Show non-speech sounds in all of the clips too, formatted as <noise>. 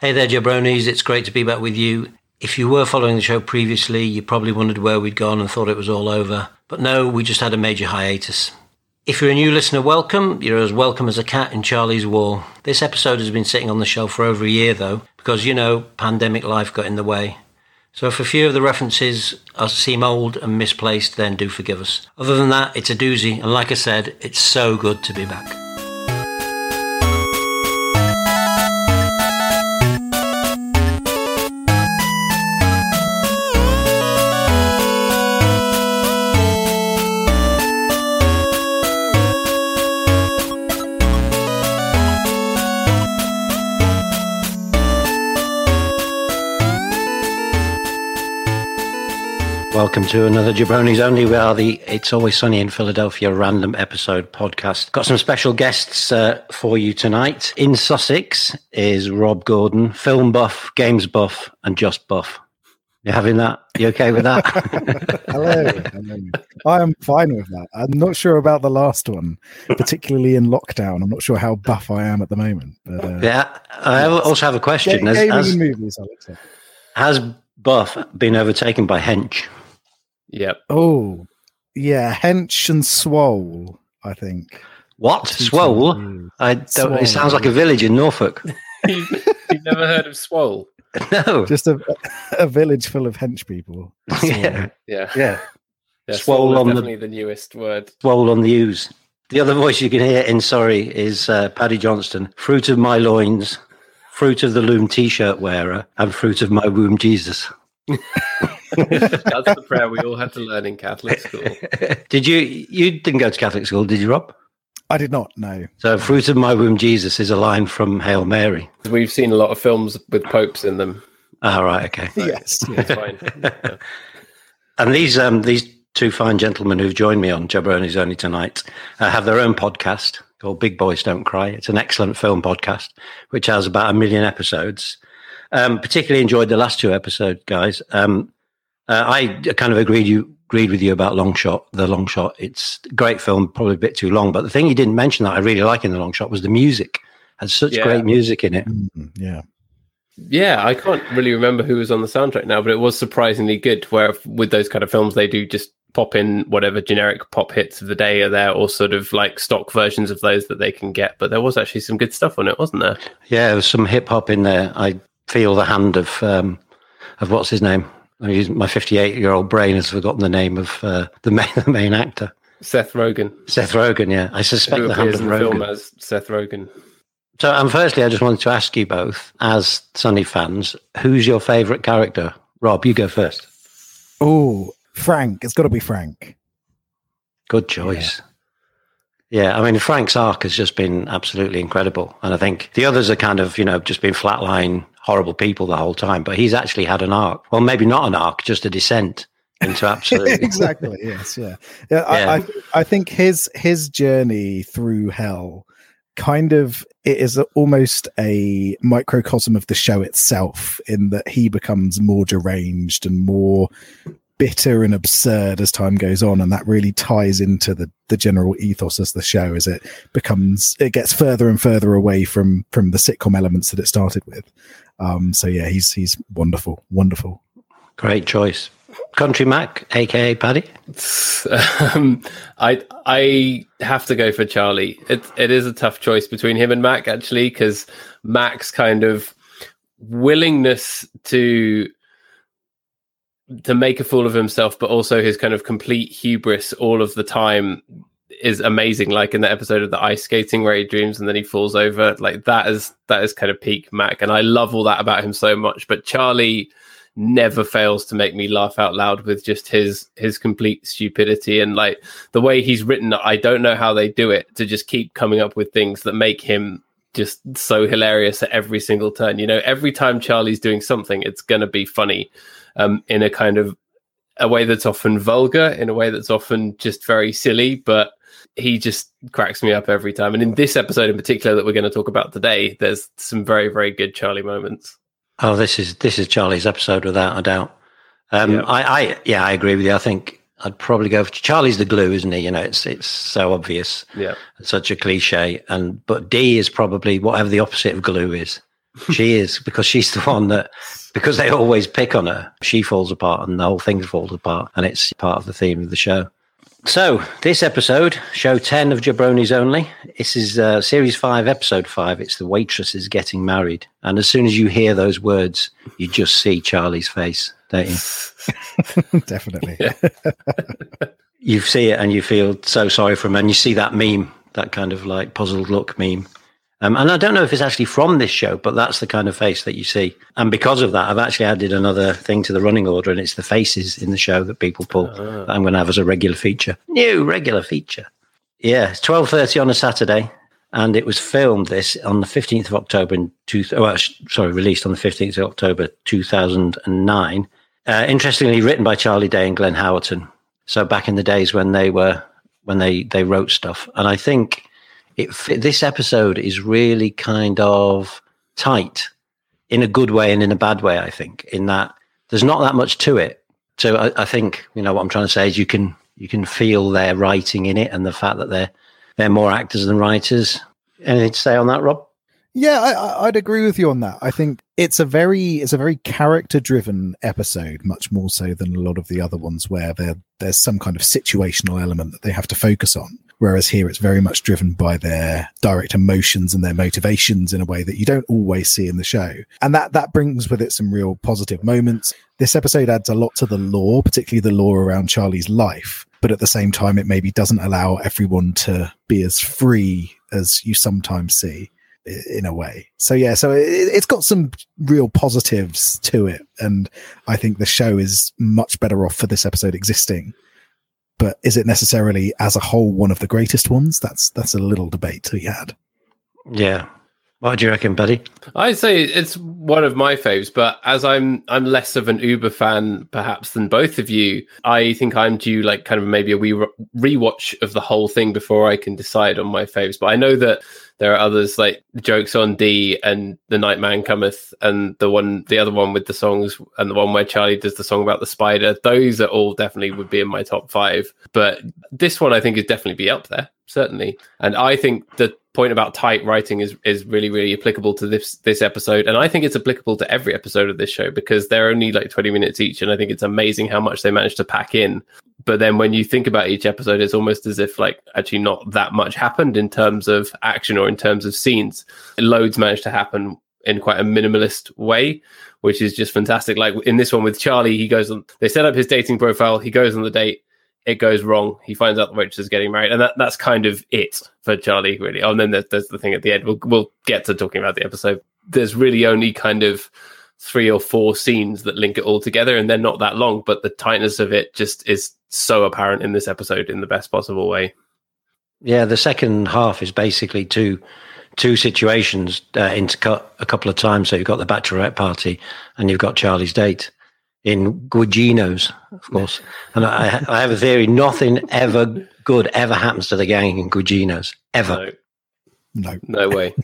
Hey there, jabronis. It's great to be back with you. If you were following the show previously, you probably wondered where we'd gone and thought it was all over. But no, we just had a major hiatus. If you're a new listener, welcome. You're as welcome as a cat in Charlie's wall. This episode has been sitting on the shelf for over a year, though, because, you know, pandemic life got in the way. So if a few of the references seem old and misplaced, then do forgive us. Other than that, it's a doozy, and like I said, it's so good to be back. Welcome to another Jabronis Only. We are the It's Always Sunny in Philadelphia random episode podcast. Got some special guests uh, for you tonight. In Sussex is Rob Gordon, film buff, games buff, and just buff. You having that? You okay with that? <laughs> Hello. Hello. I am fine with that. I'm not sure about the last one, particularly in lockdown. I'm not sure how buff I am at the moment. But, uh, yeah, I also have a question. Ga- gaming has, movies. Has Buff been overtaken by Hench? Yep. Oh, yeah, hench and swole. I think. What swole? I don't. Swole. It sounds like a village in Norfolk. <laughs> <laughs> You've never heard of swole? No, just a a village full of hench people. <laughs> yeah, yeah, yeah. yeah swole, on definitely the, the newest word. Swole on the ooze. The other voice you can hear in Surrey is uh, Paddy Johnston. Fruit of my loins, fruit of the loom T-shirt wearer, and fruit of my womb, Jesus. <laughs> That's the prayer we all had to learn in Catholic school. <laughs> Did you? You didn't go to Catholic school, did you, Rob? I did not. No. So, "Fruit of my womb, Jesus" is a line from Hail Mary. We've seen a lot of films with popes in them. Ah, right. Okay. So yes, it's fine. <laughs> Yeah. And these um these two fine gentlemen who've joined me on Jabronis Only tonight uh, have their own podcast called Big Boys Don't Cry. It's an excellent film podcast which has about a million episodes. Um, particularly enjoyed the last two episodes, guys. Um, uh, I kind of agreed you agreed with you about Long Shot. The Long Shot, it's a great film, probably a bit too long. But the thing you didn't mention that I really like in the Long Shot was the music. It had such yeah. great music in it. Mm-hmm. Yeah. Yeah, I can't really remember who was on the soundtrack now, but it was surprisingly good. Where with those kind of films, they do just pop in whatever generic pop hits of the day are there, or sort of like stock versions of those that they can get. But there was actually some good stuff on it, wasn't there? Yeah, there was some hip hop in there. I feel the hand of um, of what's his name my 58 year old brain has forgotten the name of uh, the main <laughs> the main actor. Seth Rogen. Seth Rogen, yeah. I suspect Who the hand of in Rogen. The film as Seth Rogen. So, um, firstly, I just wanted to ask you both, as Sunny fans, who's your favourite character? Rob, you go first. Oh, Frank. It's got to be Frank. Good choice. Yeah. yeah. I mean, Frank's arc has just been absolutely incredible. And I think the others are kind of, you know, just been flatline horrible people the whole time, but he's actually had an arc. Well, maybe not an arc, just a descent into <laughs> absolutely <laughs> exactly. Yes, yeah, yeah. I, I, I think his his journey through hell kind of it is almost a microcosm of the show itself in that he becomes more deranged and more bitter and absurd as time goes on and that really ties into the the general ethos of the show as it becomes it gets further and further away from from the sitcom elements that it started with um so yeah he's he's wonderful wonderful. Great choice. Country mac aka paddy? <laughs> Um, i i have to go for charlie. It, it is a tough choice between him and mac actually because mac's kind of willingness to to make a fool of himself, but also his kind of complete hubris all of the time is amazing. Like in the episode of the ice skating where he dreams and then he falls over, like that is that is kind of peak Mac, and I love all that about him so much. But Charlie never fails to make me laugh out loud with just his his complete stupidity and like the way he's written. I don't know how they do it to just keep coming up with things that make him just so hilarious at every single turn. You know, every time Charlie's doing something, it's gonna be funny um, in a kind of a way that's often vulgar, in a way that's often just very silly, but he just cracks me up every time. And in this episode in particular that we're going to talk about today, there's some very, very good Charlie moments. Oh, this is this is Charlie's episode without a doubt. Um, yeah. I, I, yeah, I agree with you. I think I'd probably go for Charlie's the glue, isn't he? You know, it's it's so obvious, yeah, such a cliche. And but D is probably whatever the opposite of glue is. she <laughs> is because she's the one that because they always pick on her. She falls apart, and the whole thing falls apart, and it's part of the theme of the show. So, this episode, show 10 of Jabronis Only. This is uh, series 5, episode 5. It's the waitresses getting married. And as soon as you hear those words, you just see Charlie's face, don't you? <laughs> Definitely. <laughs> you see it and you feel so sorry for him. And you see that meme, that kind of like puzzled look meme um, and I don't know if it's actually from this show, but that's the kind of face that you see. And because of that, I've actually added another thing to the running order, and it's the faces in the show that people pull. Uh-huh. That I'm going to have as a regular feature. New regular feature. Yeah, it's twelve thirty on a Saturday, and it was filmed this on the fifteenth of October in two. Oh, sorry, released on the fifteenth of October two thousand and nine. Uh, interestingly, written by Charlie Day and Glenn Howerton. So back in the days when they were when they they wrote stuff, and I think it this episode is really kind of tight in a good way and in a bad way. I think in that there's not that much to it. So I, I think you know what I'm trying to say is you can you can feel their writing in it and the fact that they're they're more actors than writers. Anything to say on that, Rob? Yeah, I, would agree with you on that. I think it's a very it's a very character driven episode, much more so than a lot of the other ones where there there's some kind of situational element that they have to focus on. Whereas here it's very much driven by their direct emotions and their motivations in a way that you don't always see in the show. And that that brings with it some real positive moments. This episode adds a lot to the lore, particularly the lore around Charlie's life. But at the same time, it maybe doesn't allow everyone to be as free as you sometimes see in a way. So yeah, so it, has got some real positives to it, and I think the show is much better off for this episode existing but is it necessarily as a whole one of the greatest ones? That's that's a little debate to be had. Yeah. What do you reckon, buddy? I'd say it's one of my faves, but as I'm I'm less of an Uber fan perhaps than both of you, I think I'm due like kind of maybe a re- rewatch of the whole thing before I can decide on my faves. But I know that there are others like jokes on D and the Nightman cometh and the one the other one with the songs and the one where Charlie does the song about the spider. Those are all definitely would be in my top five. But this one I think is definitely be up there, certainly. And I think the point about tight writing is is really, really applicable to this this episode. And I think it's applicable to every episode of this show because they're only like 20 minutes each. And I think it's amazing how much they managed to pack in but then when you think about each episode it's almost as if like actually not that much happened in terms of action or in terms of scenes. Loads managed to happen in quite a minimalist way which is just fantastic. Like in this one with charlie he goes on they set up his dating profile he goes on the date it goes wrong he finds out the waitress is getting married and that, that's kind of it for charlie really. Oh and then there's, there's the thing at the end. We'll, we'll get to talking about the episode. There's really only kind of three or four scenes that link it all together and they're not that long but the tightness of it just is so apparent in this episode in the best possible way yeah the second half is basically two two situations uh, intercut a couple of times so you've got the bachelorette party and you've got charlie's date in Guigino's, of course. And I, I, have a theory: nothing ever good ever happens to the gang in Guigino's ever. No, no, no way.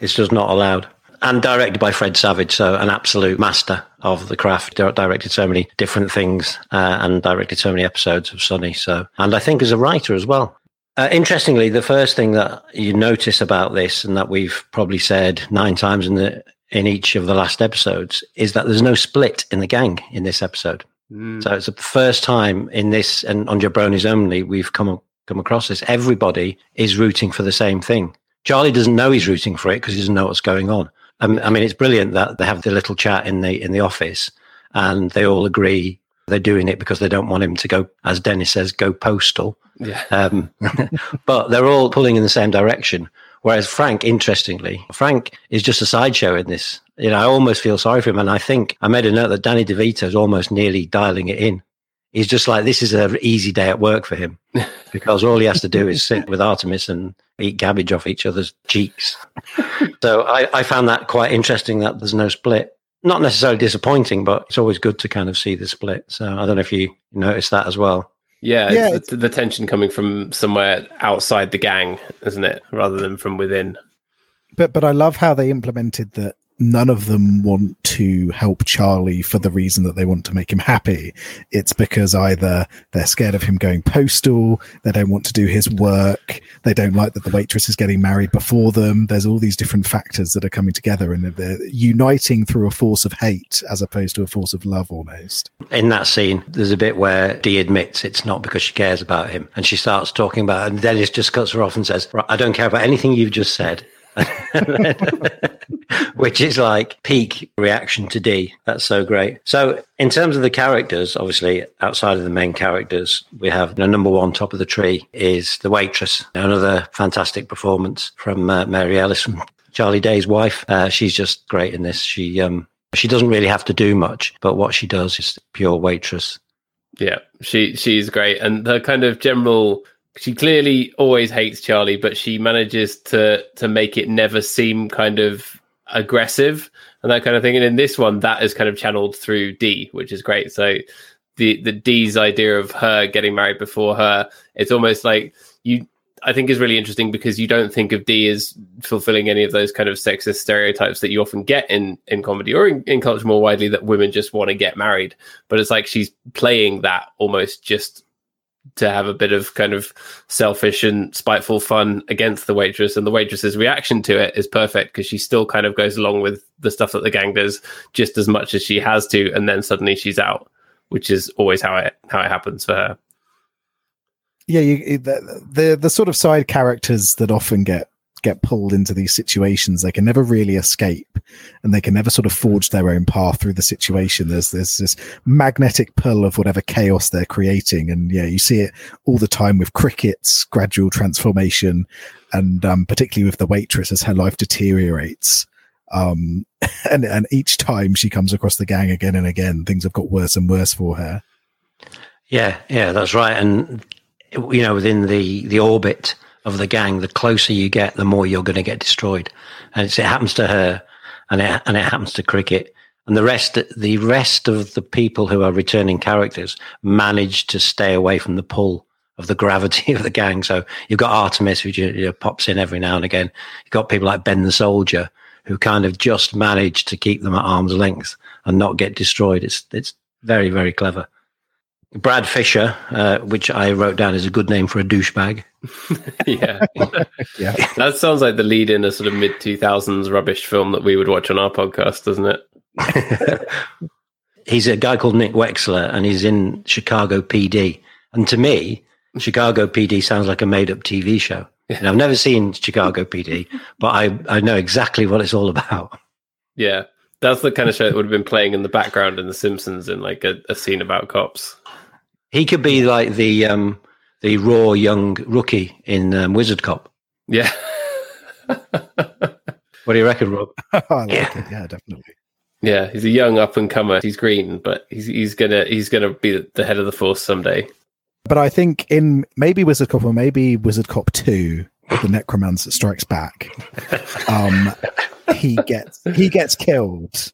it's just not allowed and directed by Fred Savage, so an absolute master of the craft. Directed so many different things uh, and directed so many episodes of Sunny. So, and I think as a writer as well. Uh, interestingly, the first thing that you notice about this, and that we've probably said nine times in the in each of the last episodes, is that there's no split in the gang in this episode. Mm. So it's the first time in this and on Jabronis only we've come come across this. Everybody is rooting for the same thing. Charlie doesn't know he's rooting for it because he doesn't know what's going on. I mean, it's brilliant that they have the little chat in the in the office, and they all agree they're doing it because they don't want him to go, as Dennis says, go postal. Yeah. Um, <laughs> but they're all pulling in the same direction. Whereas Frank, interestingly, Frank is just a sideshow in this. You know, I almost feel sorry for him, and I think I made a note that Danny DeVito is almost nearly dialing it in. He's just like this is an easy day at work for him <laughs> because all he has to do is sit with Artemis and eat cabbage off each other's cheeks. so I, I found that quite interesting that there's no split. Not necessarily disappointing, but it's always good to kind of see the split. So I don't know if you noticed that as well. Yeah, yeah the, the tension coming from somewhere outside the gang, isn't it, rather than from within. But but I love how they implemented that none of them want to help Charlie for the reason that they want to make him happy. It's because either they're scared of him going postal, they don't want to do his work, they don't like that the waitress is getting married before them. There's all these different factors that are coming together and they're uniting through a force of hate as opposed to a force of love almost. In that scene, there's a bit where Dee admits it's not because she cares about him and she starts talking about it and Dennis just cuts her off and says, I don't care about anything you've just said. <laughs> which is like peak reaction to D. That's so great. So, in terms of the characters, obviously, outside of the main characters, we have know, number one, top of the tree, is the waitress. Another fantastic performance from uh, Mary Ellis, from Charlie Day's wife. Uh, she's just great in this. She um, she doesn't really have to do much, but what she does is pure waitress. Yeah, she she's great, and the kind of general she clearly always hates Charlie, but she manages to to make it never seem kind of aggressive and that kind of thing. And in this one, that is kind of channeled through D, which is great. So the the Dee's idea of her getting married before her, it's almost like you. I think is really interesting because you don't think of D as fulfilling any of those kind of sexist stereotypes that you often get in in comedy or in, in culture more widely that women just want to get married. But it's like she's playing that almost just to have a bit of kind of selfish and spiteful fun against the waitress and the waitress's reaction to it is perfect because she still kind of goes along with the stuff that the gang does just as much as she has to and then suddenly she's out which is always how it how it happens for her. Yeah you, the, the the sort of side characters that often get get pulled into these situations. They can never really escape and they can never sort of forge their own path through the situation. There's, there's this magnetic pull of whatever chaos they're creating. And yeah, you see it all the time with cricket's gradual transformation and um, particularly with the waitress as her life deteriorates. Um, <laughs> and, and each time she comes across the gang again and again, things have got worse and worse for her. Yeah, yeah, that's right. And, you know, within the, the orbit, of the gang, the closer you get, the more you're going to get destroyed. And it happens to her, and it and it happens to cricket. And the rest, the rest of the people who are returning characters manage to stay away from the pull of the gravity <laughs> of the gang. So you've got Artemis, who you know, pops in every now and again. You've got people like Ben the Soldier, who kind of just manage to keep them at arm's length and not get destroyed. It's it's very very clever. Brad Fisher, uh, which I wrote down as a good name for a douchebag. <laughs> yeah. <laughs> yeah. That sounds like the lead in a sort of mid 2000s rubbish film that we would watch on our podcast, doesn't it? <laughs> he's a guy called Nick Wechsler and he's in Chicago PD. And to me, Chicago PD sounds like a made up TV show. Yeah. I've never seen Chicago PD, but I, I know exactly what it's all about. Yeah. That's the kind of show that would have been playing in the background in The Simpsons in like a, a scene about cops. He could be like the um, the raw young rookie in um, Wizard Cop. Yeah. <laughs> what do you reckon, Rob? <laughs> I like yeah. it. Yeah, definitely. Yeah, he's a young up and comer. He's green, but he's he's gonna he's gonna be the head of the force someday. But I think in maybe Wizard Cop or maybe Wizard Cop Two, the Necromancer strikes back. <laughs> Um, he gets he gets killed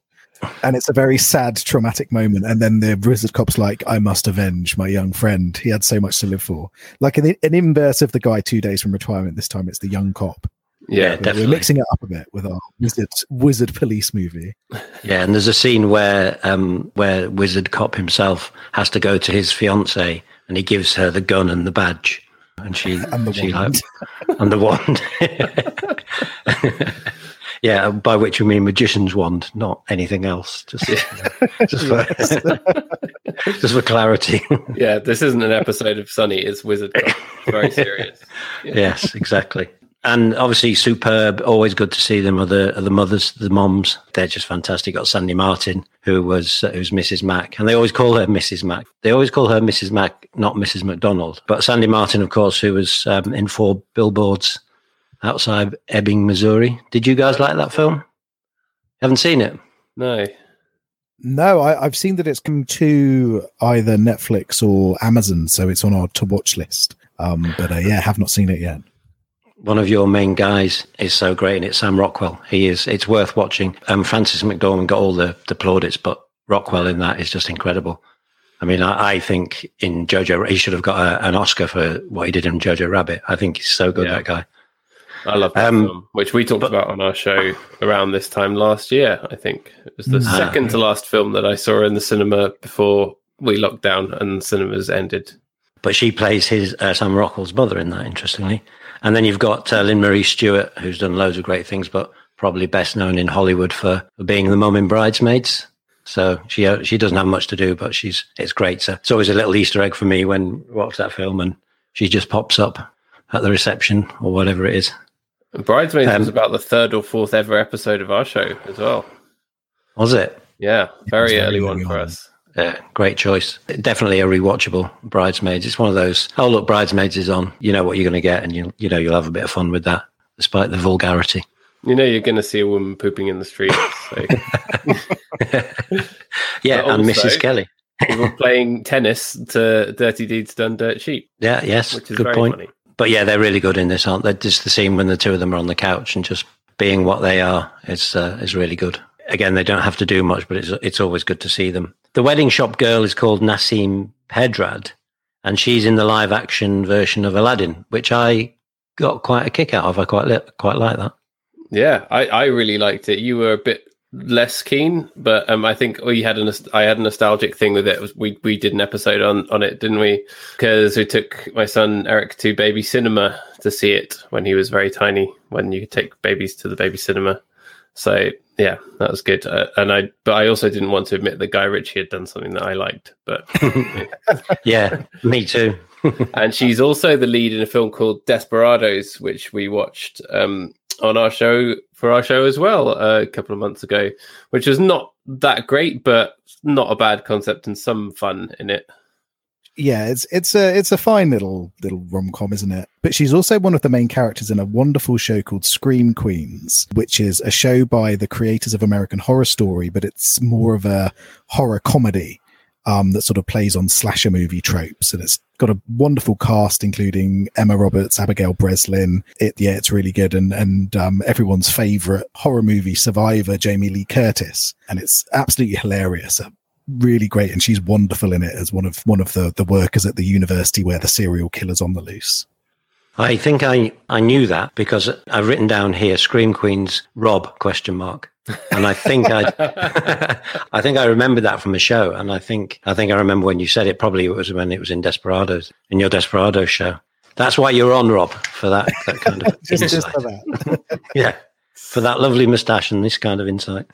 and it's a very sad, traumatic moment. And then the wizard cop's like, "I must avenge my young friend. He had so much to live for." Like an, an inverse of the guy two days from retirement. This time, it's the young cop. Yeah, we're, definitely. We're mixing it up a bit with our wizard wizard police movie. Yeah, and there's a scene where um, where wizard cop himself has to go to his fiance, and he gives her the gun and the badge, and she <laughs> and the she wand. like and the wand. <laughs> <laughs> Yeah, by which we mean magician's wand, not anything else. Just, just, for, <laughs> <laughs> just for clarity. yeah, this isn't an episode of Sunny. It's Wizard. Very <laughs> serious. Yeah. Yes, exactly. And obviously, superb. Always good to see them. Are the, are the mothers, the moms? They're just fantastic. Got Sandy Martin, who was uh, who's Mrs. Mack, and they always call her Mrs. Mack. They always call her Mrs. Mack, not Mrs. McDonald. But Sandy Martin, of course, who was um, in four billboards outside Ebbing, Missouri. Did you guys like that film? Haven't seen it? No. No, I, have seen that it's come to either Netflix or Amazon, so it's on our to watch list. Um, but uh, yeah, have not seen it yet. One of your main guys is so great, and it's Sam Rockwell. He is. It's worth watching. Um, Frances McDormand got all the, the plaudits, but Rockwell in that is just incredible. I mean, I, I think in Jojo, he should have got a, an Oscar for what he did in Jojo Rabbit. I think he's so good, yeah. that guy. I love that um, film, which we talked but, about on our show around this time last year. I think it was the uh, second to last film that I saw in the cinema before we locked down and cinemas ended. But she plays his uh, Sam Rockwell's mother in that, interestingly. And then you've got uh, Lynne Marie Stewart, who's done loads of great things, but probably best known in Hollywood for, for being the mum in Bridesmaids. So she uh, she doesn't have much to do, but she's it's great. So it's always a little Easter egg for me when I watch that film and she just pops up at the reception or whatever it is. Bridesmaids um, was about the third or fourth ever episode of our show as well. Was it? Yeah, very, very early one for us. Yeah, great choice. Definitely a rewatchable Bridesmaids. It's one of those. Oh look, Bridesmaids is on. You know what you're going to get, and you you know you'll have a bit of fun with that, despite the vulgarity. You know you're going to see a woman pooping in the street. So. <laughs> <laughs> yeah, also, and Mrs. Kelly. we were playing tennis to Dirty Deeds Done Dirt Cheap. Yeah, yes, which is good point. Funny. But yeah, they're really good in this, aren't they? Just the scene when the two of them are on the couch and just being what they are is uh, is really good. Again, they don't have to do much, but it's it's always good to see them. The wedding shop girl is called Nasim Pedrad, and she's in the live action version of Aladdin, which I got quite a kick out of. I quite li- quite like that. Yeah, I, I really liked it. You were a bit less keen, but um, I think we had a I had a nostalgic thing with it. We we did an episode on on it, didn't we? Because we took my son Eric to baby cinema to see it when he was very tiny. When you take babies to the baby cinema, so yeah, that was good. Uh, and I but I also didn't want to admit that Guy Ritchie had done something that I liked. But <laughs> yeah, me too. <laughs> and she's also the lead in a film called Desperados, which we watched um, on our show for our show as well uh, a couple of months ago, which was not that great, but not a bad concept and some fun in it. Yeah, it's it's a it's a fine little little rom com, isn't it? But she's also one of the main characters in a wonderful show called Scream Queens, which is a show by the creators of American Horror Story, but it's more of a horror comedy um, that sort of plays on slasher movie tropes, and it's got a wonderful cast, including Emma Roberts, Abigail Breslin. It, yeah, it's really good, and and um, everyone's favorite horror movie survivor, Jamie Lee Curtis, and it's absolutely hilarious. Uh, really great, and she's wonderful in it as one of one of the the workers at the university where the serial killer's on the loose. I think I, I knew that because I've written down here Scream Queens Rob question mark and I think I, <laughs> I think I remember that from a show, and I think I think I remember when you said it. Probably it was when it was in Desperados in your Desperados show. That's why you're on, Rob, for that that kind of just, <laughs> just for that. <laughs> yeah, for that lovely moustache and this kind of insight.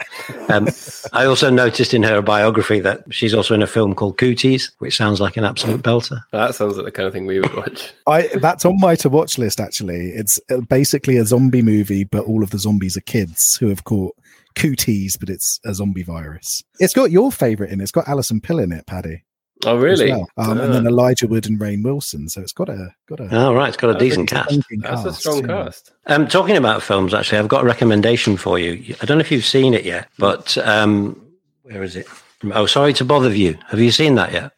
Um, <laughs> I also noticed in her biography that she's also in a film called Cooties, which sounds like an absolute belter. That sounds like the kind of thing we would watch. I that's on my to watch list. Actually, it's uh, basically a zombie movie, but all of the zombies are kids who have caught cooties, but it's a zombie virus. It's got your favorite in it. It's got Alison Pill in it, Paddy. Oh, really? Well. Um, And then ah. Elijah Wood and Rainn Wilson. So it's got a got a. Oh, right. It's got a decent cast. That's cast, a strong yeah. cast. Um, talking about films, actually, I've got a recommendation for you. I don't know if you've seen it yet, but um, where is it? Oh, sorry to bother you. Have you seen that yet?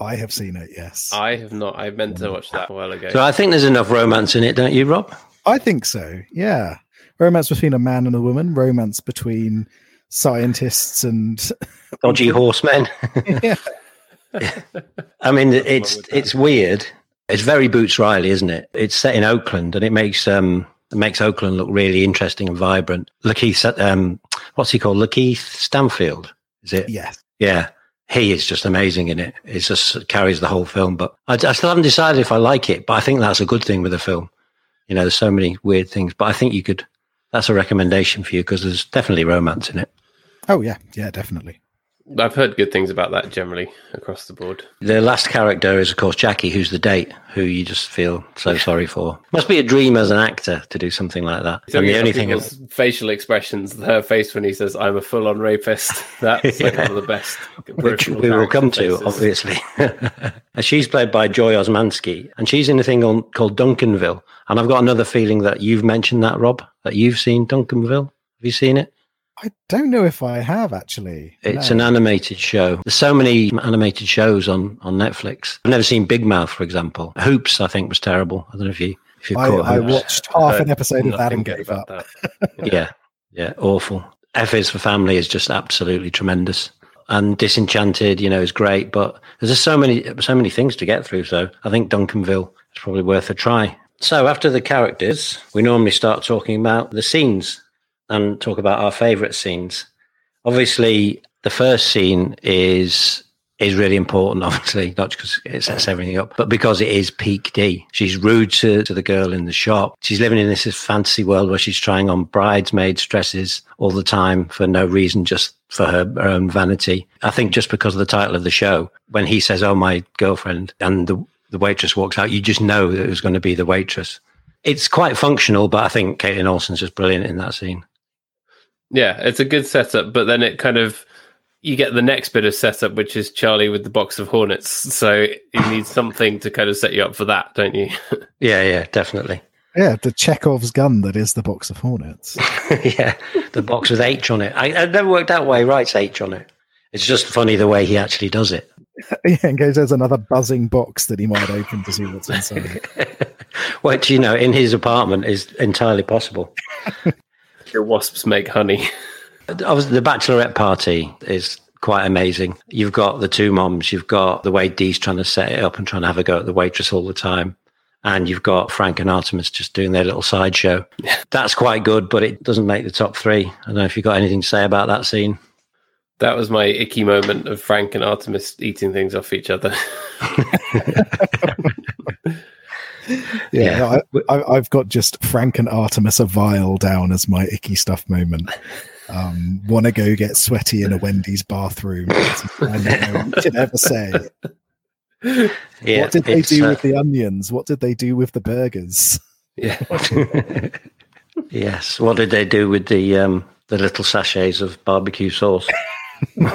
I have seen it. Yes. I have not. I meant to watch that a while ago. So I think there's enough romance in it, don't you, Rob? I think so. Yeah romance between a man and a woman, romance between scientists and dodgy <laughs> horsemen. yeah. <laughs> I mean, it's it's weird. It's very Boots Riley, isn't it? It's set in Oakland, and it makes um it makes Oakland look really interesting and vibrant. Lakeith, um, what's he called? Lakeith Stanfield, is it? Yes. Yeah. He is just amazing in it. It just carries the whole film. But I, I still haven't decided if I like it. But I think that's a good thing with the film. You know, there's so many weird things. But I think you could that's a recommendation for you because there's definitely romance in it. Oh yeah, yeah, definitely. I've heard good things about that generally across the board. The last character is, of course, Jackie, who's the date, who you just feel so <laughs> sorry for. Must be a dream as an actor to do something like that. and the only thing is facial expressions, her face when he says, "I'm a full-on rapist." <laughs> That's yeah. like one of the best. Which we will come to, obviously. <laughs> she's played by Joy Osmanski, and she's in a thing on, called Duncanville. And I've got another feeling that you've mentioned that, Rob, that you've seen Duncanville. Have you seen it? I don't know if I have actually. It's no. an animated show. There's so many animated shows on on Netflix. I've never seen Big Mouth, for example. Hoops, I think, was terrible. I don't know if you if you I, I watched half an episode of that and gave up. <laughs> yeah, yeah, awful. F is for Family is just absolutely tremendous. And Disenchanted, you know, is great, but there's just so many so many things to get through. So I think Duncanville is probably worth a try. So after the characters, we normally start talking about the scenes and talk about our favourite scenes. Obviously, the first scene is is really important, <laughs> obviously, not because it sets everything up, but because it is peak D. She's rude to, to the girl in the shop. She's living in this fantasy world where she's trying on bridesmaids' dresses all the time for no reason, just for her, her own vanity. I think just because of the title of the show, when he says, Oh, my girlfriend, and the, the waitress walks out, you just know that it was going to be the waitress. It's quite functional, but I think Kaitlin Olson's just brilliant in that scene. Yeah, it's a good setup, but then it kind of you get the next bit of setup, which is Charlie with the box of hornets. So you need something to kind of set you up for that, don't you? <laughs> yeah, yeah, definitely. Yeah, the Chekhov's gun that is the box of hornets. <laughs> yeah, the box with H on it. I, I never worked out why he writes H on it. It's just funny the way he actually does it. <laughs> yeah, in case there's another buzzing box that he might open to see what's inside. Which, you know, in his apartment is entirely possible. The wasps make honey. The bachelorette party is quite amazing. You've got the two moms, you've got the way Dee's trying to set it up and trying to have a go at the waitress all the time. And you've got Frank and Artemis just doing their little sideshow. <laughs> That's quite good, but it doesn't make the top three. I don't know if you've got anything to say about that scene. That was my icky moment of Frank and Artemis eating things off each other. <laughs> <laughs> yeah, yeah. I, have got just Frank and Artemis a vial down as my icky stuff moment. Um, Want to go get sweaty in a Wendy's bathroom? I should ever say. Yeah, what did they do uh, with the onions? What did they do with the burgers? Yeah. <laughs> yes. What did they do with the um, the little sachets of barbecue sauce? <laughs>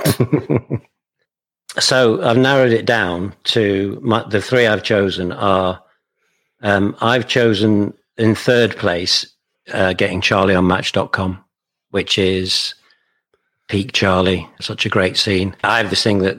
so I've narrowed it down to my, the three I've chosen are um, I've chosen in third place uh, getting Charlie on Match.com, which is peak Charlie. Such a great scene. I have this thing that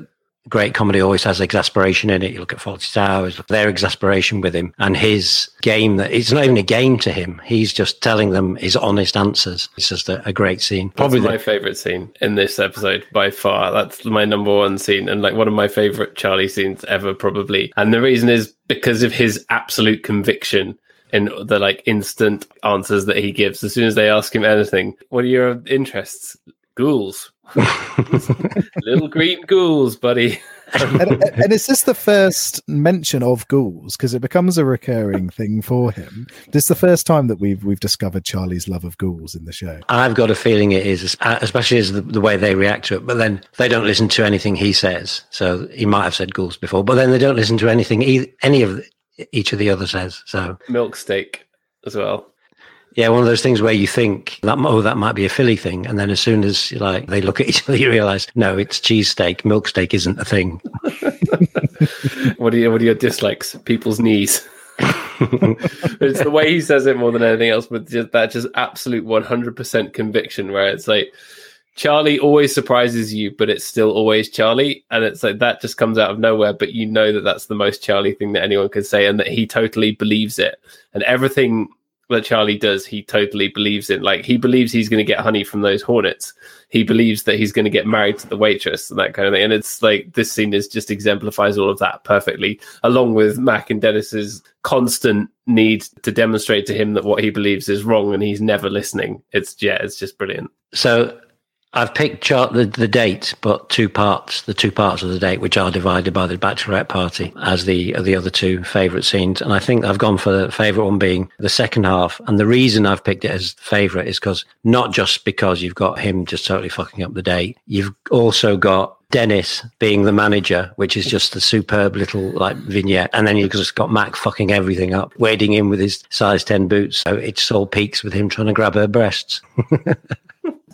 great comedy always has exasperation in it. You look at Fawlty Towers, their exasperation with him and his game that it's not even a game to him. He's just telling them his honest answers. It's just a, a great scene. Probably That's my the, favorite scene in this episode by far. That's my number one scene and like one of my favorite Charlie scenes ever, probably. And the reason is because of his absolute conviction in the like instant answers that he gives. As soon as they ask him anything, what are your interests? Ghouls. <laughs> Little green ghouls, buddy. <laughs> and, and, is this the first mention of ghouls? Because it becomes a recurring thing for him. This is the first time that we've we've discovered Charlie's love of ghouls in the show. I've got a feeling it is, uh, especially as the, the way they react to it. But then they don't listen to anything he says. So he might have said ghouls before, but then they don't listen to anything any of each of the other says. So milk steak as well. Yeah, one of those things where you think that oh that might be a Philly thing, and then as soon as like they look at each other, <laughs> you realise no, it's cheesesteak. Milk steak isn't a thing. <laughs> what are your what are your dislikes? People's knees. <laughs> it's the way he says it more than anything else, but just, that just absolute one hundred percent conviction, where it's like Charlie always surprises you, but it's still always Charlie, and it's like that just comes out of nowhere. But you know that that's the most Charlie thing that anyone could say, and that he totally believes it, and everything that Charlie does, he totally believes in. Like he believes he's going to get honey from those hornets. He believes that he's going to get married to the waitress and that kind of thing. And it's like this scene is just exemplifies all of that perfectly, along with Mac and Dennis's constant need to demonstrate to him that what he believes is wrong and he's never listening. It's yeah, it's just brilliant. So I've picked chart the, the date, but two parts, the two parts of the date, which are divided by the bachelorette party as the the other two favourite scenes. And I think I've gone for the favourite one being the second half. And the reason I've picked it as favourite is because not just because you've got him just totally fucking up the date, you've also got Dennis being the manager, which is just a superb little like vignette. And then you've just got Mac fucking everything up, wading in with his size 10 boots. So it's all peaks with him trying to grab her breasts. <laughs>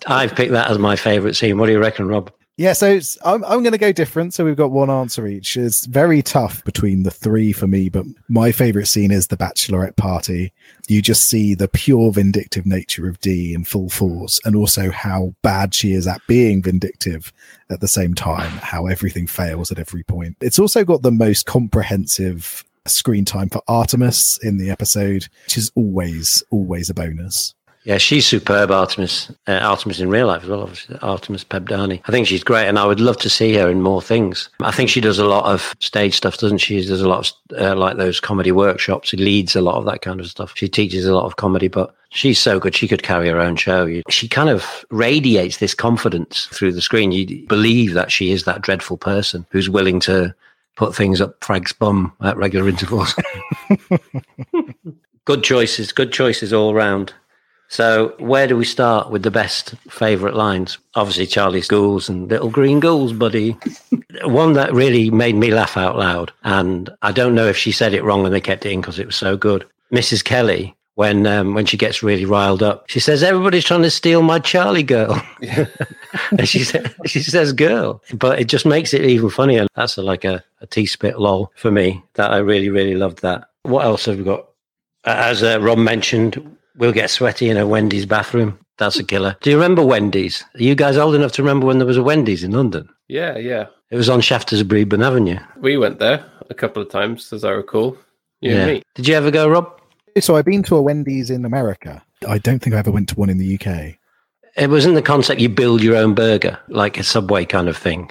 I've picked that as my favourite scene. What do you reckon, Rob? Yeah, so I'm, I'm going to go different. So we've got one answer each. It's very tough between the three for me, but my favorite scene is the bachelorette party. You just see the pure vindictive nature of Dee in full force, and also how bad she is at being vindictive at the same time, how everything fails at every point. It's also got the most comprehensive screen time for Artemis in the episode, which is always, always a bonus. Yeah, she's superb, Artemis. Uh, Artemis in real life as well, obviously. Artemis Pebdani. I think she's great, and I would love to see her in more things. I think she does a lot of stage stuff, doesn't she? She does a lot of uh, like those comedy workshops. She leads a lot of that kind of stuff. She teaches a lot of comedy, but she's so good. She could carry her own show. She kind of radiates this confidence through the screen. You believe that she is that dreadful person who's willing to put things up Frank's bum at regular intervals. <laughs> <laughs> good choices, good choices all round. So, where do we start with the best favourite lines? Obviously, Charlie's ghouls and little green ghouls, buddy. <laughs> One that really made me laugh out loud, and I don't know if she said it wrong and they kept it in because it was so good. Mrs. Kelly, when um, when she gets really riled up, she says, "Everybody's trying to steal my Charlie girl," <laughs> and she says, <laughs> "She says girl," but it just makes it even funnier. That's a, like a, a T spit lol for me. That I really really loved that. What else have we got? As uh, Rob mentioned, We'll get sweaty in a Wendy's bathroom. That's a killer. Do you remember Wendy's? Are you guys old enough to remember when there was a Wendy's in London? Yeah, yeah. It was on Shaftesbury, Burn Avenue. We went there a couple of times, as I recall. You yeah. Did you ever go, Rob? So I've been to a Wendy's in America. I don't think I ever went to one in the UK. It wasn't the concept you build your own burger, like a Subway kind of thing.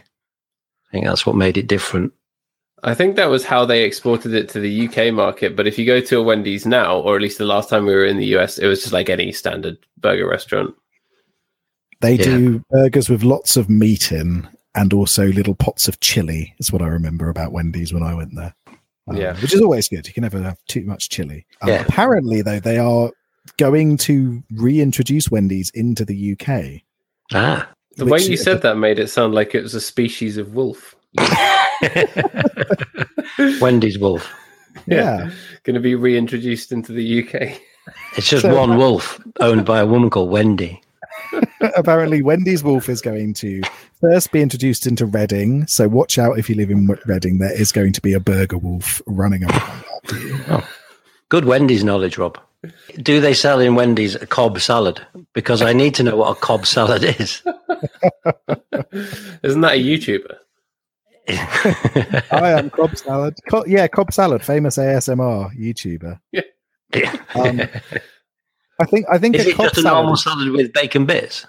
I think that's what made it different. I think that was how they exported it to the UK market. But if you go to a Wendy's now, or at least the last time we were in the US, it was just like any standard burger restaurant. They yeah. do burgers with lots of meat in and also little pots of chili, is what I remember about Wendy's when I went there. Um, yeah. Which is always good. You can never have too much chili. Um, yeah. Apparently, though, they are going to reintroduce Wendy's into the UK. Ah. The way you said that made it sound like it was a species of wolf. <laughs> <laughs> Wendy's wolf. Yeah. yeah. Going to be reintroduced into the UK. It's just so, one wolf owned by a woman called Wendy. <laughs> Apparently, Wendy's wolf is going to first be introduced into Reading. So watch out if you live in Reading. There is going to be a burger wolf running around. Oh. Good Wendy's knowledge, Rob. Do they sell in Wendy's a Cobb salad? Because I need to know what a Cobb salad is. <laughs> Isn't that a YouTuber? <laughs> I am Cobb Salad. Co- yeah, Cobb Salad, famous ASMR YouTuber. Yeah. Um, I think I think is it just a salad, normal salad with bacon bits?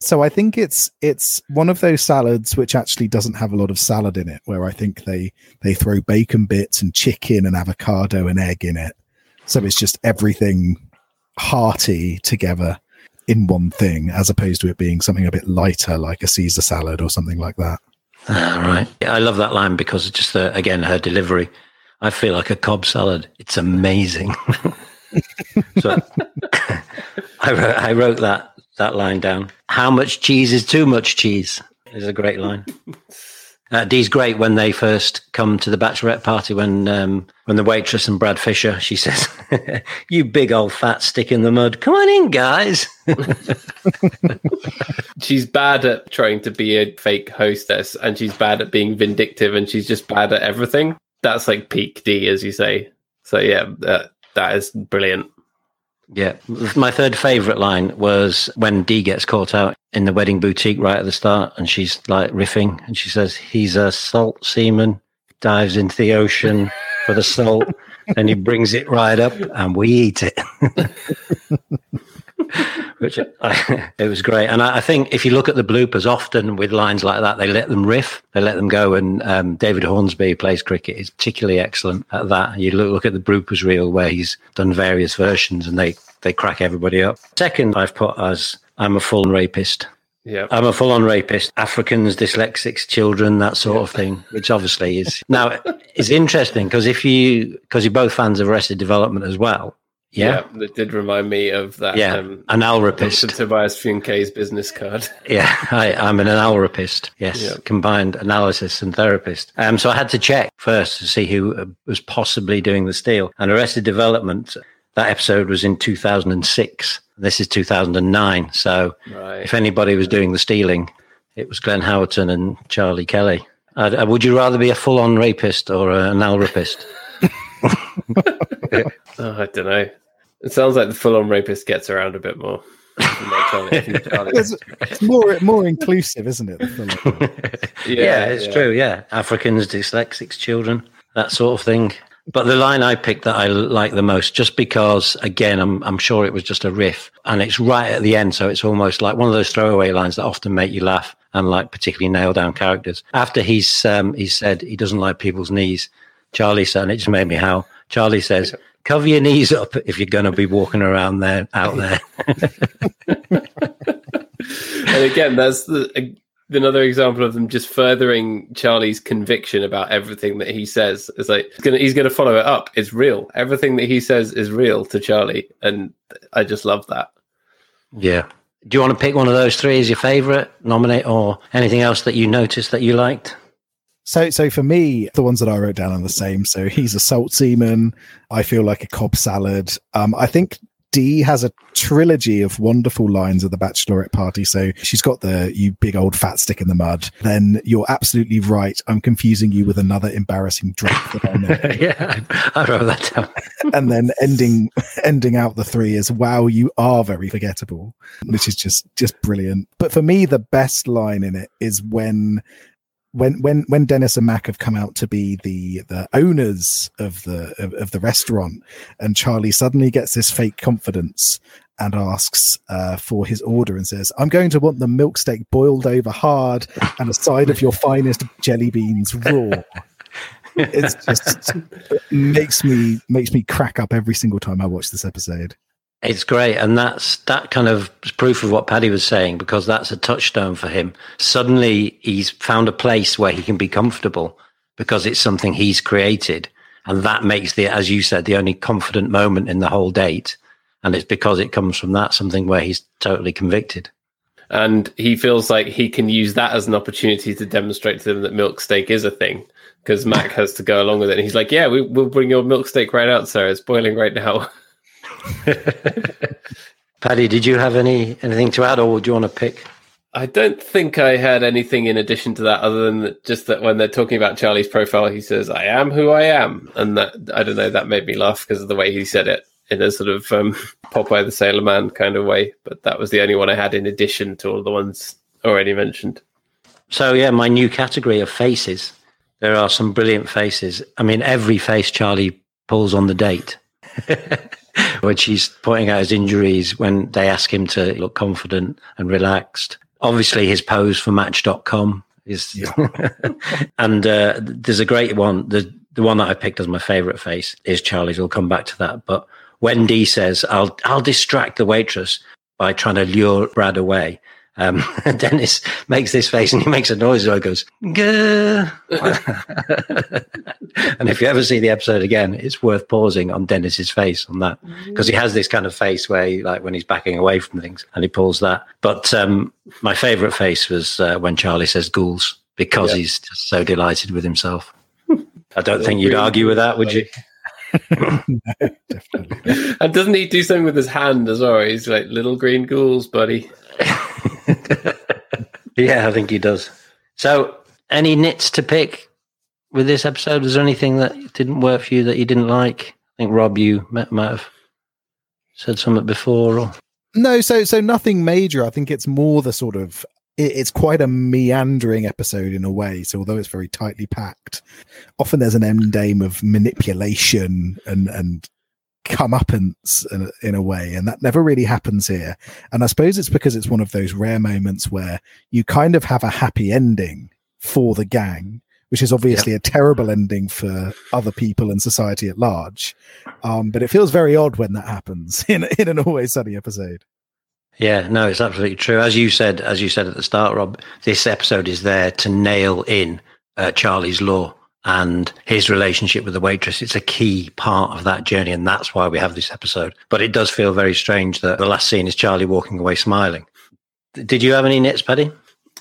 So I think it's it's one of those salads which actually doesn't have a lot of salad in it, where I think they they throw bacon bits and chicken and avocado and egg in it. So it's just everything hearty together in one thing, as opposed to it being something a bit lighter like a Caesar salad or something like that. Ah, right. Yeah, I love that line because it's just, uh, again, her delivery. I feel like a Cobb salad. It's amazing. <laughs> so <laughs> I, wrote, I wrote that, that line down. How much cheese is too much cheese? Is a great line. <laughs> Uh, Dee's great when they first come to the bachelorette party when um, when the waitress and Brad Fisher she says, <laughs> "You big old fat stick in the mud, come on in, guys." <laughs> she's bad at trying to be a fake hostess, and she's bad at being vindictive, and she's just bad at everything. That's like peak D, as you say. So yeah, that that is brilliant. Yeah. My third favorite line was when Dee gets caught out in the wedding boutique right at the start and she's like riffing and she says, He's a salt seaman, dives into the ocean for the salt, and he brings it right up and we eat it. <laughs> Which I, <laughs> it was great. And I, I, think if you look at the bloopers often with lines like that, they let them riff, they let them go. And um, David Hornsby, plays cricket, is particularly excellent at that. You look, look at the bloopers reel where he's done various versions and they, they crack everybody up. Second, I've put as I'm a full on rapist. Yeah. I'm a full on rapist. Africans, dyslexics, children, that sort of thing, which obviously is. Now, is interesting because if you, because you're both fans of Arrested Development as well, yeah. yeah, that did remind me of that. Yeah, um, an alrapist. Tobias Funke's business card. <laughs> yeah, I, am an alrapist. Yes, yeah. combined analysis and therapist. Um, so I had to check first to see who uh, was possibly doing the steal. And Arrested Development, that episode was in 2006. This is 2009. So right. if anybody was doing the stealing, it was Glenn Howerton and Charlie Kelly. Uh, would you rather be a full-on rapist or an alrapist? <laughs> <laughs> oh, I don't know. It sounds like the full-on rapist gets around a bit more. <laughs> it's, it's, more more inclusive, isn't it? <laughs> yeah, yeah, it's yeah. true. Yeah, Africans, dyslexics, children, that sort of thing. but the line I picked that I like the most, just because, again, I'm I'm sure it was just a riff, and it's right at the end, so it's almost like one of those throwaway lines that often make you laugh and like particularly nail down characters. After he's um, he said he doesn't like people's knees, Charlie said, and it just made me howl. Charlie says, "Cover your knees up if you're going to be walking around there out there." <laughs> and again, that's the, uh, another example of them just furthering Charlie's conviction about everything that he says. It's like he's gonna, he's gonna follow it up. It's real. Everything that he says is real to Charlie, and I just love that. Yeah. Do you want to pick one of those three as your favorite nominate, or anything else that you noticed that you liked? So, so for me, the ones that I wrote down are the same. So he's a salt seaman. I feel like a Cobb salad. Um, I think Dee has a trilogy of wonderful lines at the bachelorette party. So she's got the you big old fat stick in the mud. Then you're absolutely right. I'm confusing you with another embarrassing drink that I know. <laughs> yeah, I wrote that down. <laughs> and then ending <laughs> ending out the three is wow, you are very forgettable, which is just just brilliant. But for me, the best line in it is when when when when Dennis and Mac have come out to be the the owners of the of, of the restaurant, and Charlie suddenly gets this fake confidence and asks uh, for his order and says, "I'm going to want the milk steak boiled over hard and a side of your finest jelly beans raw." it's just it makes me makes me crack up every single time I watch this episode. It's great, and that's that kind of proof of what Paddy was saying because that's a touchstone for him. Suddenly, he's found a place where he can be comfortable because it's something he's created, and that makes the, as you said, the only confident moment in the whole date. And it's because it comes from that something where he's totally convicted. And he feels like he can use that as an opportunity to demonstrate to them that milk steak is a thing because Mac <laughs> has to go along with it. And he's like, "Yeah, we, will bring your milk steak right out, sir. It's boiling right now." <laughs> <laughs> Paddy, did you have any anything to add, or do you want to pick? I don't think I had anything in addition to that, other than just that when they're talking about Charlie's profile, he says, "I am who I am," and that I don't know that made me laugh because of the way he said it in a sort of um, <laughs> Popeye the Sailor Man kind of way. But that was the only one I had in addition to all the ones already mentioned. So yeah, my new category of faces. There are some brilliant faces. I mean, every face Charlie pulls on the date. <laughs> <laughs> when she's pointing out his injuries, when they ask him to look confident and relaxed. Obviously, his pose for Match.com is, yeah. <laughs> and uh, there's a great one. The the one that I picked as my favorite face is Charlie's. We'll come back to that, but Wendy says, "I'll I'll distract the waitress by trying to lure Brad away." Um, <laughs> Dennis makes this face and he makes a noise he goes, Gah. <laughs> and if you ever see the episode again, it's worth pausing on Dennis's face on that because he has this kind of face where, he, like, when he's backing away from things and he pulls that. But um, my favorite face was uh, when Charlie says ghouls because yeah. he's just so delighted with himself. I don't think you'd argue with that, would you? no, <laughs> definitely. And doesn't he do something with his hand as well? He's like little green ghouls, buddy. <laughs> yeah, I think he does. So, any nits to pick with this episode? Was there anything that didn't work for you that you didn't like? I think Rob, you might, have said something before. Or... No, so so nothing major. I think it's more the sort of it's quite a meandering episode in a way. So although it's very tightly packed, often there's an end game of manipulation and and comeuppance in, in a way, and that never really happens here. And I suppose it's because it's one of those rare moments where you kind of have a happy ending for the gang, which is obviously yep. a terrible ending for other people and society at large. Um, but it feels very odd when that happens <laughs> in in an Always Sunny episode. Yeah, no, it's absolutely true. As you said, as you said at the start, Rob, this episode is there to nail in uh, Charlie's law and his relationship with the waitress. It's a key part of that journey, and that's why we have this episode. But it does feel very strange that the last scene is Charlie walking away smiling. Did you have any nits, Paddy?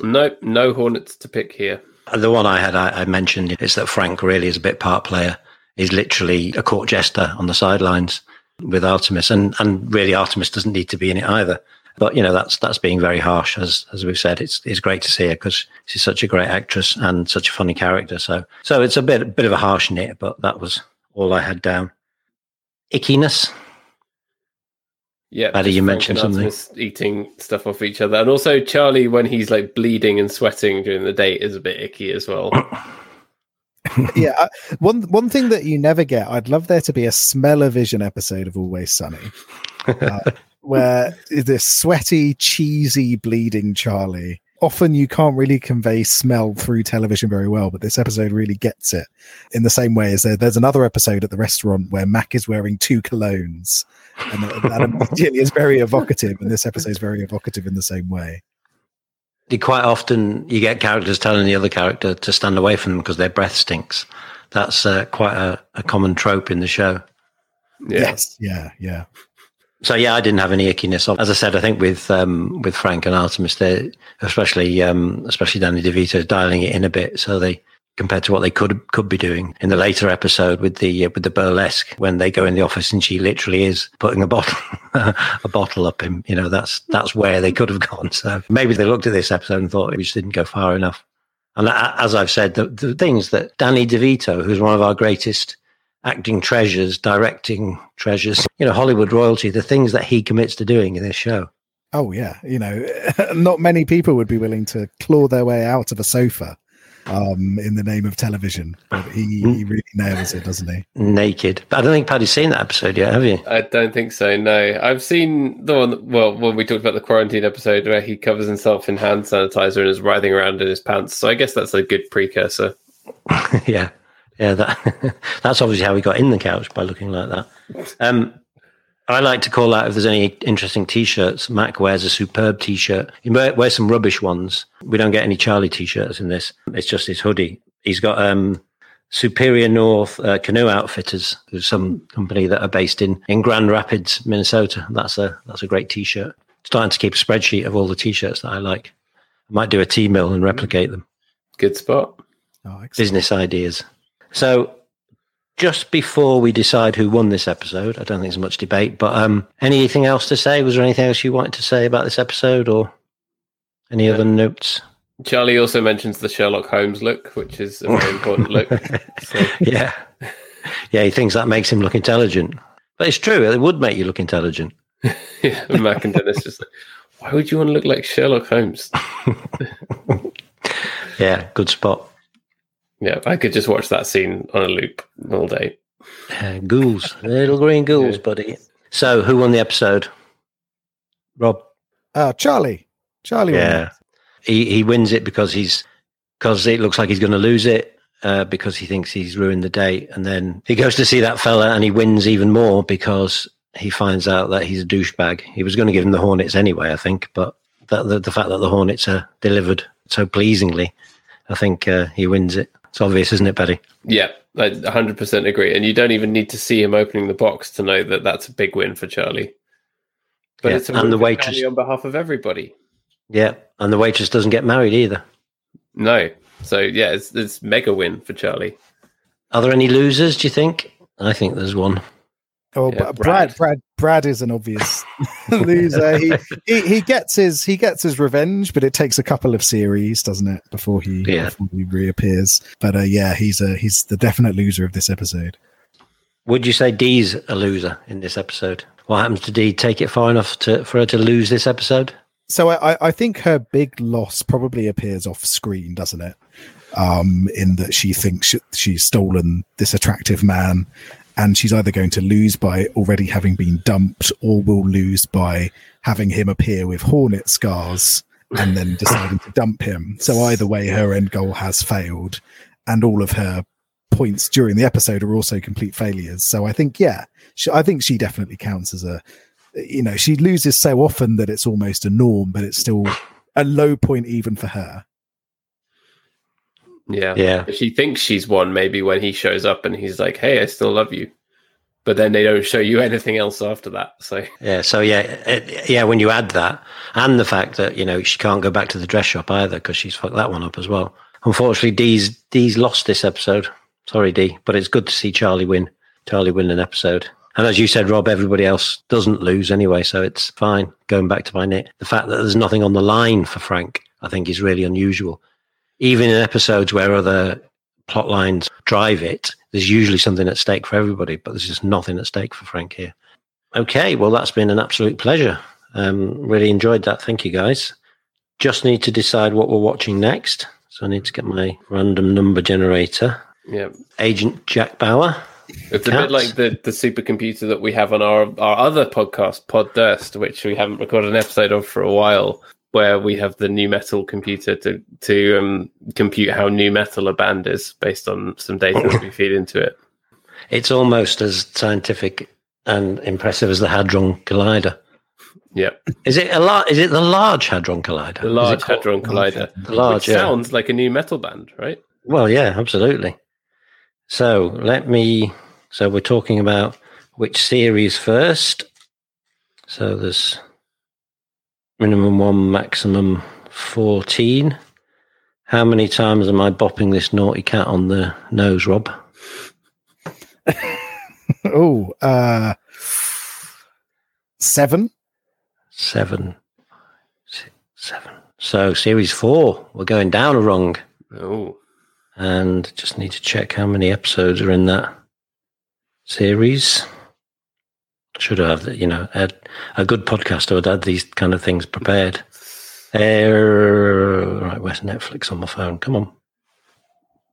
No, no hornets to pick here. The one I had, I, I mentioned, is that Frank really is a bit part player. He's literally a court jester on the sidelines with Artemis, and and really Artemis doesn't need to be in it either. But you know that's that's being very harsh, as as we've said. It's it's great to see her because she's such a great actress and such a funny character. So so it's a bit bit of a harsh knit, but that was all I had down. Ickiness. Yeah, Paddy, you mentioned something. Eating stuff off each other, and also Charlie when he's like bleeding and sweating during the date is a bit icky as well. <coughs> yeah, uh, one one thing that you never get. I'd love there to be a smell-o-vision episode of Always Sunny, <laughs> uh, where this sweaty, cheesy, bleeding Charlie. Often you can't really convey smell through television very well, but this episode really gets it. In the same way as there, there's another episode at the restaurant where Mac is wearing two colognes, and that, that <laughs> immediately is very evocative. And this episode is very evocative in the same way quite often you get characters telling the other character to stand away from them because their breath stinks. That's uh, quite a, a, common trope in the show. Yeah. Yes, yeah, yeah. So yeah, I didn't have any ickiness. As I said, I think with um, with Frank and Artemis, they especially um, especially Danny DeVito dialing it in a bit, so they compared to what they could could be doing in the later episode with the uh, with the burlesque when they go in the office and she literally is putting a bottle <laughs> a bottle up him. You know, that's that's where they could have gone. So maybe they looked at this episode and thought we just didn't go far enough. And as I've said, the, the things that Danny DeVito, who's one of our greatest acting treasures, directing treasures, you know, Hollywood royalty, the things that he commits to doing in this show. Oh yeah, you know, <laughs> not many people would be willing to claw their way out of a sofa um, in the name of television. But he, he really nails it, doesn't he? Naked. But I don't think Paddy's seen that episode yet, have you? I don't think so. No, I've seen the one. Well, when we talked about the quarantine episode where he covers himself in hand sanitizer and is writhing around in his pants. So I guess that's a good precursor. <laughs> yeah, yeah. That <laughs> that's obviously how we got in the couch by looking like that. Um, I like to call out if there's any interesting t-shirts. Mac wears a superb t-shirt. He wears some rubbish ones. We don't get any Charlie t-shirts in this. It's just his hoodie. He's got um, Superior North uh, Canoe Outfitters, who's some company that are based in, in Grand Rapids, Minnesota. That's a that's a great t-shirt. Starting to keep a spreadsheet of all the t-shirts that I like. I might do a Teemill and replicate them. Good spot. Oh, Business ideas. So just before we decide who won this episode, I don't think there's much debate, but um, anything else to say? Was there anything else you wanted to say about this episode or any yeah. other notes? Charlie also mentions the Sherlock Holmes look, which is a very important look. <laughs> So. Yeah. Yeah, he thinks that makes him look intelligent. But it's true, it would make you look intelligent. <laughs> yeah, Mac and Dennis just like, why would you want to look like Sherlock Holmes? <laughs> yeah, good spot. Yeah, I could just watch that scene on a loop all day. Uh, ghouls, little green ghouls, yeah. buddy. So, who won the episode? Rob. Uh, Charlie. Charlie. Yeah, he he wins it because he's because it looks like he's going to lose it. Uh, because he thinks he's ruined the date, and then he goes to see that fella, and he wins even more because he finds out that he's a douchebag. He was going to give him the Hornets anyway, I think, but that, the, the fact that the Hornets are delivered so pleasingly, I think uh, he wins it. It's obvious, isn't it, Betty? Yeah, I 100% agree. And you don't even need to see him opening the box to know that that's a big win for Charlie. But yeah, it's a and the waitress on behalf of everybody. Yeah, and the waitress doesn't get married either. No. So yeah, it's it's mega win for Charlie. Are there any losers? Do you think? I think there's one. Oh, yeah, Brad. Brad, Brad, Brad is an obvious <laughs> loser. He, he, he gets his he gets his revenge, but it takes a couple of series, doesn't it, before he, yeah. before he reappears? But uh, yeah, he's a he's the definite loser of this episode. Would you say Dee's a loser in this episode? What happens to Dee? Take it far enough to for her to lose this episode? So I, I think her big loss probably appears off screen, doesn't it? Um, in that she thinks she, she's stolen this attractive man and she's either going to lose by already having been dumped or will lose by having him appear with hornet scars and then deciding to dump him. So either way, her end goal has failed, and all of her points during the episode are also complete failures. So I think, yeah, she, I think she definitely counts as a, you know, she loses so often that it's almost a norm, but it's still a low point even for her. Yeah. Yeah. She thinks she's won maybe when he shows up and he's like, Hey, I still love you. But then they don't show you <laughs> anything else after that. So yeah, so yeah, it, yeah. When you add that and the fact that you know she can't go back to the dress shop either because she's fucked that one up as well. Unfortunately, Dee's Dee's lost this episode. Sorry, Dee, but it's good to see Charlie win. Charlie win an episode. And as you said, Rob, everybody else doesn't lose anyway, so it's fine. Going back to my nit, the fact that there's nothing on the line for Frank, I think, is really unusual even in episodes where other plot lines drive it, there's usually something at stake for everybody, but there's just nothing at stake for Frank here. Okay, well, that's been an absolute pleasure. Um, really enjoyed that. Thank you, guys. Just need to decide what we're watching next. So I need to get my random number generator. Yeah. Agent Jack Bauer. It's a bit like the, the supercomputer that we have on our, our other podcast, Pod Durst, which we haven't recorded an episode of for a while, where we have the nu metal computer to to um, compute how nu metal a band is based on some data that <laughs> we feed into it. It's almost as scientific and impressive as the Hadron Collider. Yeah. Is it a lot? Is it the Large Hadron Collider? The Large Hadron Collider. The large which yeah. sounds like a nu metal band, right? Well, yeah, absolutely. So let me. So we're talking about which series first. So there's minimum one, maximum 14. How many times am I bopping this naughty cat on the nose, Rob? <laughs> oh, uh, seven. Seven, six, seven. So series four, we're going down a rung. Oh. And just need to check how many episodes are in that series. Should have, you know, had a good podcaster would have these kind of things prepared. Uh, right, where's Netflix on my phone? Come on.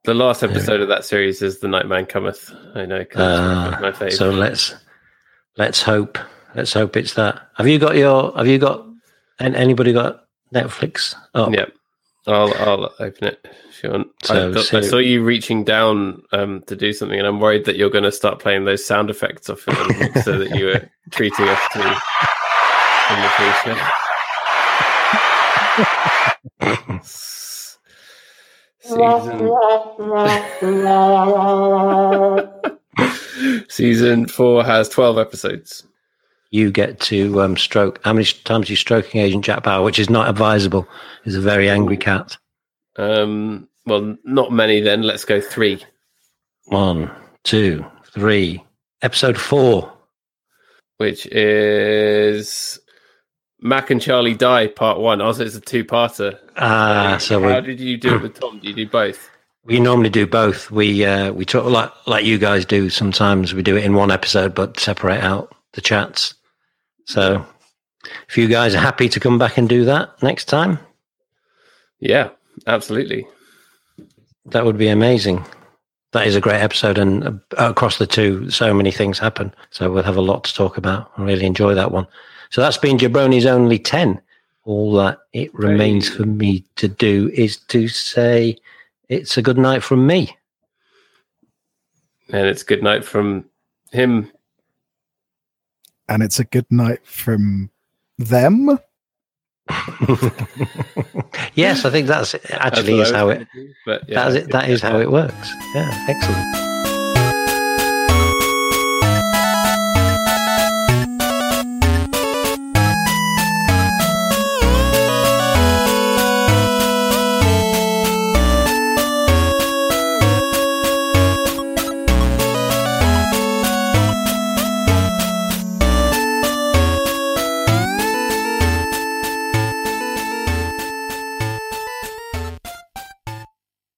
The last episode of that series is The Nightman Cometh. I know. Uh, my favorite. so let's let's hope let's hope it's that. Have you got your? Have you got? And anybody got Netflix? Oh, Yeah. I'll I'll open it if you want. So- I, thought- I saw you reaching down um, to do something, and I'm worried that you're going to start playing those sound effects off it, so that you were <laughs> treating us to in the future. Season, <laughs> season four has 12 episodes. You get to um, stroke. How many times are you stroking Agent Jack Bauer, which is not advisable. He's a very angry cat. Um, well, not many then. Let's go three. One, two, three. Episode four. which is Mac and Charlie Die Part One. Also, it's a two-parter. Ah, so how we did you do it with Tom? Do you do both? we normally do both. We uh, we talk like like you guys do. Sometimes we do it in one episode, but separate out the chats. So if you guys are happy to come back and do that next time, Yeah, absolutely. that would be amazing. That is a great episode, and uh, across the two, so many things happen. So we'll have a lot to talk about. I really enjoy that one. So that's been Jabroni's only ten. All that it remains for me to do is to say it's a good night from me. And it's good night from him. And it's a good night from them. yes, I think that's That's actually what is I how it. But yeah, That is, it, that is how it works. Yeah, excellent.